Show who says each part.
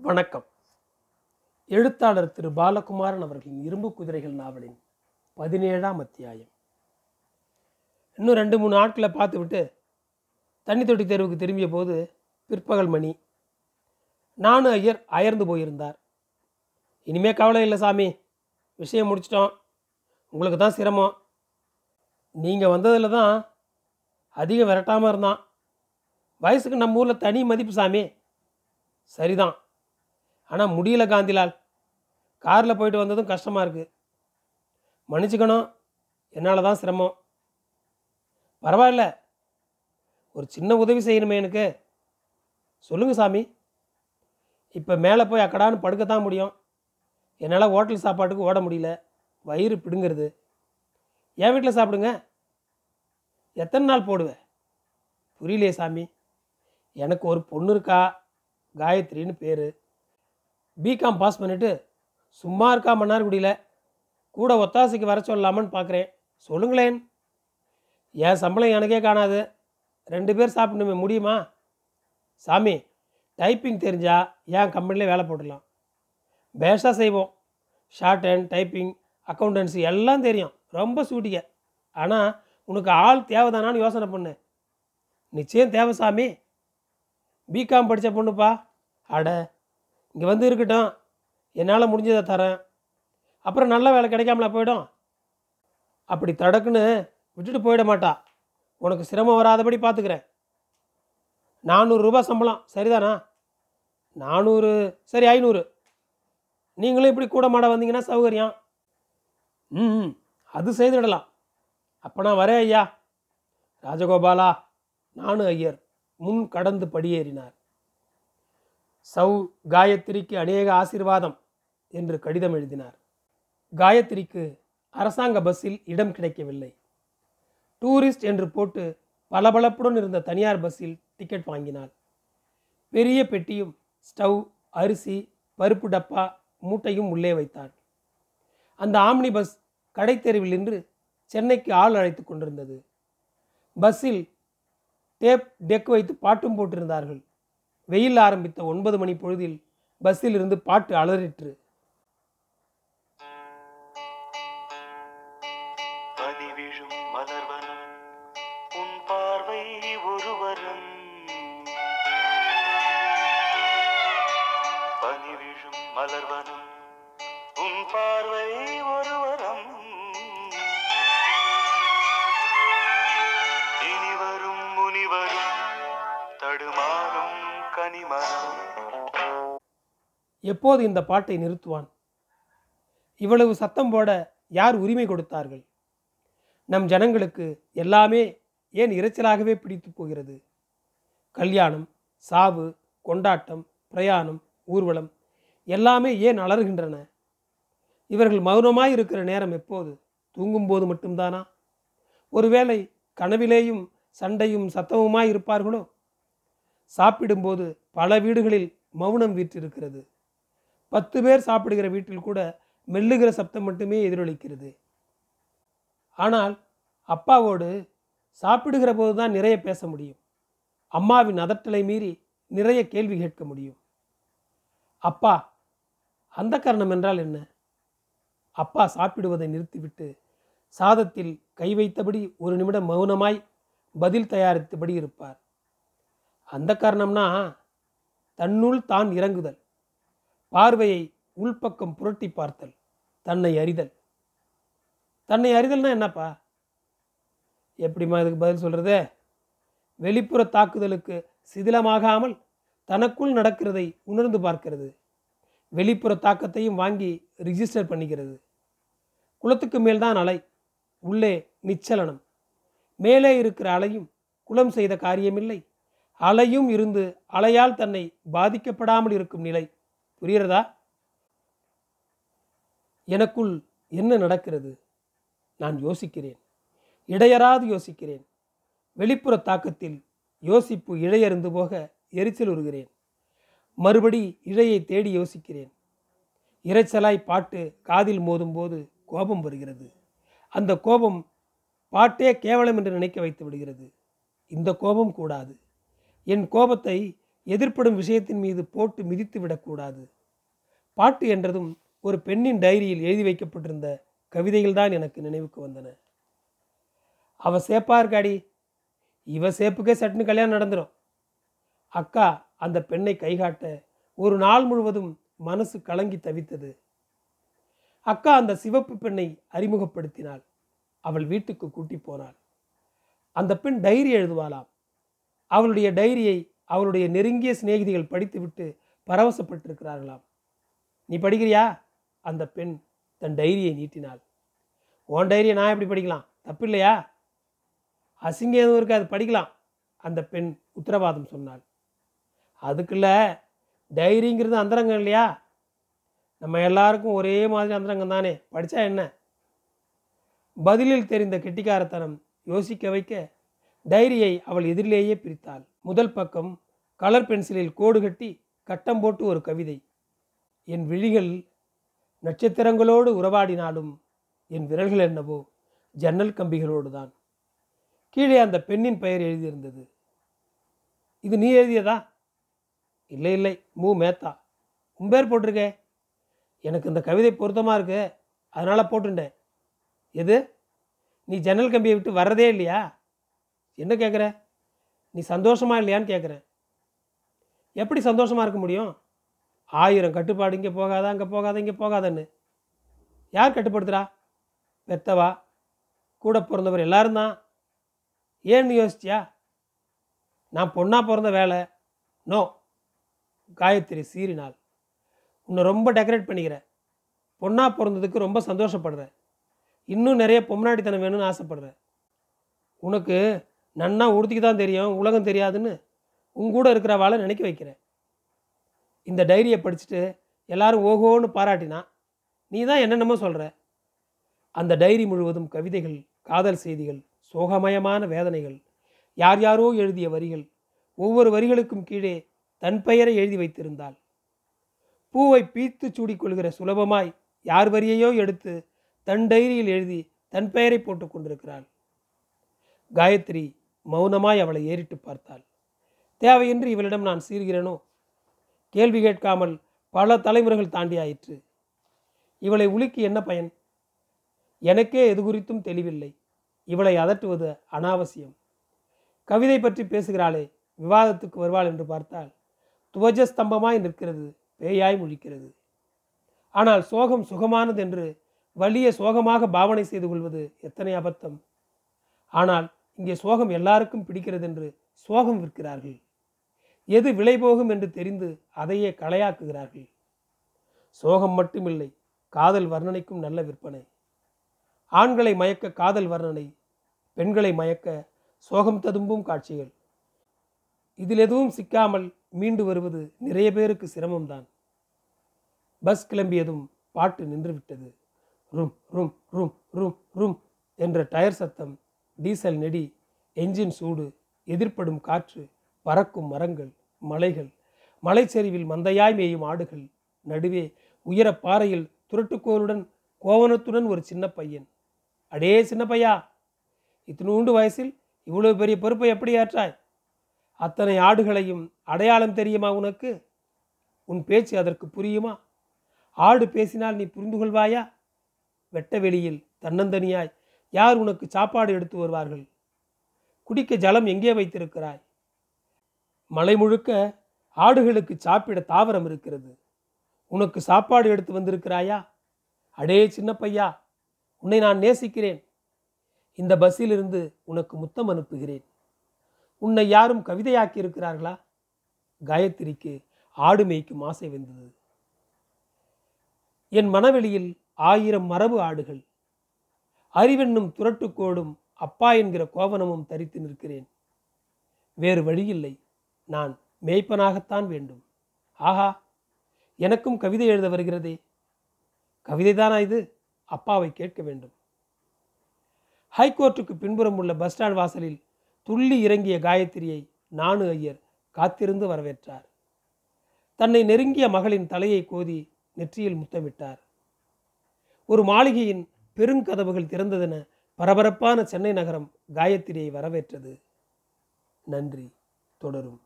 Speaker 1: வணக்கம். எழுத்தாளர் திரு பாலகுமாரன் அவர்களின் இரும்பு குதிரைகள் நாவலின் பதினேழாம் அத்தியாயம். இன்னும் ரெண்டு மூணு நாட்களை பார்த்துவிட்டு தண்ணி தொட்டி தேர்வுக்கு திரும்பிய போது பிற்பகல் மணி. நானும் ஐயர் அயர்ந்து போயிருந்தார். இனிமே கவலை இல்லை சாமி. விஷயம் முடிச்சிட்டோம். உங்களுக்கு தான் சிரமம். நீங்கள் வந்ததில் தான் அதிகம் விரட்டாமல் இருந்தான். வயசுக்கு நம்ம ஊரில் தனி மதிப்பு சாமி. சரிதான். ஆனால் முடியல காந்திலால். காரில் போயிட்டு வந்ததும் கஷ்டமாக இருக்குது மன்னிச்சுக்கணும். என்னால் தான் சிரமம். பரவாயில்ல. ஒரு சின்ன உதவி செய்யணுமே எனக்கு. சொல்லுங்கள் சாமி. இப்போ மேலே போய் அக்கடான்னு படுக்கத்தான் முடியும். என்னால் ஹோட்டல் சாப்பாட்டுக்கு ஓட முடியல. வயிறு பிடுங்கிறது. என் வீட்டில் சாப்பிடுங்க. எத்தனை நாள் போடுவேன் புரியலையே சாமி. எனக்கு ஒரு பொண்ணு இருக்கா? காயத்ரின்னு பேர். பிகாம் பாஸ் பண்ணிவிட்டு சும்மா இருக்கா மன்னார்குடியில் கூட ஒத்தாசைக்கு வர சொல்லலாமான்னு பார்க்குறேன் சொல்லுங்களேன். என் சம்பளம் எனக்கே காணாது. ரெண்டு பேர் சாப்பிடணுமே முடியுமா? சாமி டைப்பிங் தெரிஞ்சால் என் கம்பெனிலே வேலை போட்டுடலாம். பேஷாக செய்வோம். ஷார்ட் ஹேண்ட் டைப்பிங் அக்கௌண்டன்சி எல்லாம் தெரியும். ரொம்ப சூட்டிக்க ஆனால் உனக்கு ஆள் தேவைதானான்னு யோசனை பண்ணு. நிச்சயம் தேவை சாமி. பிகாம் படித்த பொண்ணுப்பா. அட இங்கே வந்து இருக்கட்டும். என்னால் முடிஞ்சதை தரேன். அப்புறம் நல்ல வேலை கிடைக்காமல போயிடும். அப்படி தடக்குன்னு விட்டுட்டு போயிட மாட்டா. உனக்கு சிரமம் வராதபடி பார்த்துக்கிறேன் நானூறுரூபா சம்பளம். சரிதானா? நானூறு. சரி ஐநூறு. நீங்களும் இப்படி கூட மாட வந்தீங்கன்னா சௌகரியம். ம் அது செய்துவிடலாம். அப்போ நான் வரேன் ஐயா. ராஜகோபாலா நானும் ஐயர். முன் கடந்து படியேறினார். சௌ காயத்ரிக்கு அநேக ஆசீர்வாதம் என்று கடிதம் எழுதினார். காயத்ரிக்கு அரசாங்க பஸ்ஸில் இடம் கிடைக்கவில்லை. டூரிஸ்ட் என்று போட்டு பளபளப்புடன் இருந்த தனியார் பஸ்ஸில் டிக்கெட் வாங்கினாள். பெரிய பெட்டியும் ஸ்டவ் அரிசி பருப்பு டப்பா மூட்டையும் உள்ளே வைத்தாள். அந்த ஆம்னி பஸ் கடைத்தெருவில் நின்று சென்னைக்கு ஆள் அழைத்து கொண்டிருந்தது. பஸ்ஸில் டேப் டெக் வைத்து பாட்டும் போட்டிருந்தார்கள். வெயில் ஆரம்பித்த ஒன்பது மணி பொழுதில் பஸ்ஸில் இருந்து பாட்டு அலறிற்று.
Speaker 2: பனி மலர்வனம் உன் பார்வை
Speaker 1: எப்போது இந்த பாட்டை நிறுத்துவான்? இவ்வளவு சத்தம் போட யார் உரிமை கொடுத்தார்கள்? நம் ஜனங்களுக்கு எல்லாமே ஏன் இரைச்சலாகவே பிடித்து போகிறது? கல்யாணம் சாவு கொண்டாட்டம் பிரயாணம் ஊர்வலம் எல்லாமே ஏன் அலறுகின்றன? இவர்கள் மௌனமாய் இருக்கிற நேரம் எப்போது? தூங்கும்போது மட்டும்தானா? ஒருவேளை கனவிலேயும் சண்டையும் சத்தமுமாய் இருப்பார்களோ? சாப்பிடும்போது பல வீடுகளில் மௌனம் வீற்றிருக்கிறது. பத்து பேர் சாப்பிடுகிற வீட்டில் கூட மெல்லுகிற சப்தம் மட்டுமே எதிரொலிக்கிறது. ஆனால் அப்பாவோடு சாப்பிடுகிற போது தான் நிறைய பேச முடியும். அம்மாவின் அதட்டலை மீறி நிறைய கேள்வி கேட்க முடியும். அப்பா அந்த கரணம் என்றால் என்ன? அப்பா சாப்பிடுவதை நிறுத்திவிட்டு சாதத்தில் கை வைத்தபடி ஒரு நிமிடம் மௌனமாய் பதில் தயாரித்தபடி இருப்பார். அந்த காரணம்னா தன்னுள் தான் இறங்குதல். பார்வையை உள்பக்கம் புரட்டி பார்த்தல் தன்னை அறிதல். தன்னை அறிதல்னா என்னப்பா? எப்படிம்மா இதுக்கு பதில் சொல்கிறது வெளிப்புற தாக்குதலுக்கு சிதிலமாகாமல் தனக்குள் நடக்கிறதை உணர்ந்து பார்க்கிறது. வெளிப்புற தாக்கத்தையும் வாங்கி ரிஜிஸ்டர் பண்ணிக்கிறது. குளத்துக்கு மேல்தான் அலை உள்ளே நிச்சலனம். மேலே இருக்கிற அலையும் குளம் செய்த காரியமில்லை. அலையும் இருந்து அலையால் தன்னை பாதிக்கப்படாமல் இருக்கும் நிலை. புரிகிறதா? எனக்குள் என்ன நடக்கிறது? நான் யோசிக்கிறேன். இடையறாது யோசிக்கிறேன். வெளிப்புற தாக்கத்தில் யோசிப்பு இழையறிந்து போக எரிச்சல் உறுகிறேன் மறுபடி இழையை தேடி யோசிக்கிறேன். இரைச்சலாய் பாட்டு காதில் மோதும்போது கோபம் வருகிறது. அந்த கோபம் பாட்டே கேவலம் என்று நினைக்க வைத்து விடுகிறது. இந்த கோபம் கூடாது. என் கோபத்தை எதிர்ப்படும் விஷயத்தின் மீது போட்டு மிதித்து விடக்கூடாது. பாட்டு என்றதும் ஒரு பெண்ணின் டைரியில் எழுதி வைக்கப்பட்டிருந்த கவிதைகள்தான் எனக்கு நினைவுக்கு வந்தன. அவ சேப்பா இருக்காடி இவ சேப்புக்கே சட்டுன்னு கல்யாணம் நடந்துடும் அக்கா அந்த பெண்ணை கைகாட்ட ஒரு நாள் முழுவதும் மனசு கலங்கி தவித்தது. அக்கா அந்த சிவப்பு பெண்ணை அறிமுகப்படுத்தினாள். அவள் வீட்டுக்கு கூட்டி போனாள். அந்த பெண் டைரி எழுதுவாளாம். அவளுடைய டைரியை அவருடைய நெருங்கிய சிநேகிதிகள் படித்துவிட்டு பரவசப்பட்டிருக்கிறார்களாம். நீ படிக்கிறியா? அந்த பெண் தன் டைரியை நீட்டினாள். உன் டைரியை நான் எப்படி படிக்கலாம்? தப்பு இல்லையா அசிங்கம் எதுவும் இருக்கு அது படிக்கலாம் அந்த பெண் உத்தரவாதம் சொன்னாள். அதுக்குள்ள டைரிங்கிறது அந்தரங்கம் இல்லையா? நம்ம எல்லாருக்கும் ஒரே மாதிரி அந்தரங்கம் தானே படித்தா என்ன? பதிலில் தெரிந்த கெட்டிக்காரத்தனம் யோசிக்க வைக்க டைரியை அவள் எதிரிலேயே பிரித்தாள். முதல் பக்கம் கலர் பென்சிலில் கோடு கட்டி கட்டம் போட்டு ஒரு கவிதை. என் விழிகள் நட்சத்திரங்களோடு உறவாடினாலும் என் விரல்கள் என்னவோ ஜன்னல் கம்பிகளோடு தான் கீழே அந்த பெண்ணின் பெயர் எழுதியிருந்தது. இது நீ எழுதியதா இல்லை இல்லை. மூ. மேத்தா. உன் பேர் போட்டிருக்கே? எனக்கு இந்த கவிதை பொருத்தமாக இருக்கு. அதனால் போட்டுட்டேன் எது? நீ ஜன்னல் கம்பியை விட்டு வர்றதே இல்லையா? என்ன கேட்குற நீ சந்தோஷமா இல்லையான்னு கேட்குறேன் எப்படி சந்தோஷமாக இருக்க முடியும்? ஆயிரம் கட்டுப்பாடு இங்கே போகாத அங்கே போகாத இங்கே போகாதன்னு. யார் கட்டுப்படுத்துகிறா பெத்தவா? கூட பிறந்தவர் எல்லாரும் தான். ஏன்னு யோசிச்சியா? நான் பொண்ணாக பிறந்த வேலை. நோ. காயத்ரி சீரினால் உன்னை ரொம்ப டெக்கரேட் பண்ணிக்கிறேன் பொண்ணாக பிறந்ததுக்கு ரொம்ப சந்தோஷப்படுறேன் இன்னும் நிறைய பொம்னாடித்தனம் வேணும்னு ஆசைப்படுறேன் உனக்கு நன்னா உடுத்திக்கு தான் தெரியும் உலகம் தெரியாதுன்னு உங்கூட கூட இருக்கிறவாளை நினைக்க வைக்கிறேன். இந்த டைரியை படிச்சுட்டு எல்லாரும் ஓஹோன்னு பாராட்டினா நீ தான் என்னென்னமோ சொல்கிற அந்த டைரி முழுவதும் கவிதைகள் காதல் செய்திகள் சோகமயமான வேதனைகள் யார் யாரோ எழுதிய வரிகள் ஒவ்வொரு வரிகளுக்கும் கீழே தன் பெயரை எழுதி வைத்திருந்தாள். பூவை பீத்து சூடிக்கொள்கிற சுலபமாய் யார் வரியையோ எடுத்து தன் டைரியில் எழுதி தன் பெயரை போட்டுக் கொண்டிருக்கிறாள். காயத்ரி மௌனமாய் அவளை ஏறிட்டு பார்த்தாள். தேவையின்றி இவளிடம் நான் சீர்கிறேனோ கேள்வி கேட்காமல் பல தலைமுறைகள் தாண்டி ஆயிற்று இவளை உலுக்கி என்ன பயன்? எனக்கே எது குறித்தும் தெளிவில்லை. இவளை அதட்டுவது அனாவசியம். கவிதை பற்றி பேசுகிறாளே விவாதத்துக்கு வருவாள் என்று பார்த்தால் துவஜஸ்தம்பமாய் நிற்கிறது பேயாய் முழிக்கிறது. ஆனால் சோகம் சுகமானது என்று வலிய சோகமாக பாவனை செய்து கொள்வது எத்தனை அபத்தம். ஆனால் இங்கே சோகம் எல்லாருக்கும் பிடிக்கிறது என்று சோகம் விற்கிறார்கள். எது விலை போகும் என்று தெரிந்து அதையே களையாக்குகிறார்கள். சோகம் மட்டுமில்லை காதல் வர்ணனைக்கும் நல்ல விற்பனை. ஆண்களை மயக்க காதல் வர்ணனை பெண்களை மயக்க சோகம் ததும்பும் காட்சிகள். இதில் எதுவும் சிக்காமல் மீண்டு வருவது நிறைய பேருக்கு சிரமம்தான். பஸ் கிளம்பியதும் பாட்டு நின்றுவிட்டது. ரும் ரும் ரும் ரும் ரும் என்ற டயர் சத்தம் டீசல் நெடி என்ஜின் சூடு எதிர்ப்படும் காற்று பறக்கும் மரங்கள் மலைகள் மலைச்சரிவில் மந்தையாய் மேயும் ஆடுகள் நடுவே உயர பாறையில் துரட்டுக்கோளுடன் கோவணத்துடன் ஒரு சின்ன பையன். அடே சின்ன பையா இத்தினூண்டு வயசில் இவ்வளவு பெரிய பொறுப்பை எப்படி ஏற்றாய்? அத்தனை ஆடுகளையும் அடையாளம் தெரியுமா உனக்கு? உன் பேச்சு அதற்கு புரியுமா? ஆடு பேசினால் நீ புரிந்து கொள்வாயா? வெட்ட வெளியில் தன்னந்தனியாய் யார் உனக்கு சாப்பாடு எடுத்து வருவார்கள்? குடிக்க ஜலம் எங்கே வைத்திருக்கிறாய்? மலை முழுக்க ஆடுகளுக்கு சாப்பிட தாவரம் இருக்கிறது. உனக்கு சாப்பாடு எடுத்து வந்திருக்கிறாயா? அடே சின்ன பையா உன்னை நான் நேசிக்கிறேன். இந்த பஸ்ஸிலிருந்து உனக்கு முத்தம் அனுப்புகிறேன். உன்னை யாரும் கவிதையாக்கி இருக்கிறார்களா காயத்ரிக்கு ஆடு மேய்க்கும் ஆசை வந்தது. என் மனவெளியில் ஆயிரம் மரபு ஆடுகள். அறிவென்னும் துரட்டுக்கோடும் அப்பா என்கிற கோவனமும் தரித்து நிற்கிறேன். வேறு வழியில்லை. நான் மேய்ப்பனாகத்தான் வேண்டும். ஆஹா எனக்கும் கவிதை எழுத வருகிறதே. கவிதைதானா இது? அப்பாவை கேட்க வேண்டும். ஹைகோர்ட்டுக்கு பின்புறம் உள்ள பஸ் ஸ்டாண்ட் வாசலில் துள்ளி இறங்கிய காயத்ரியை நானு ஐயர் காத்திருந்து வரவேற்றார். தன்னை நெருங்கிய மகளின் தலையை கோதி நெற்றியில் முத்தமிட்டார். ஒரு மாளிகையின் பெருங்கதவுகள் திறந்ததென பரபரப்பான சென்னை நகரம் காயத்ரியை வரவேற்றது. நன்றி. தொடரும்.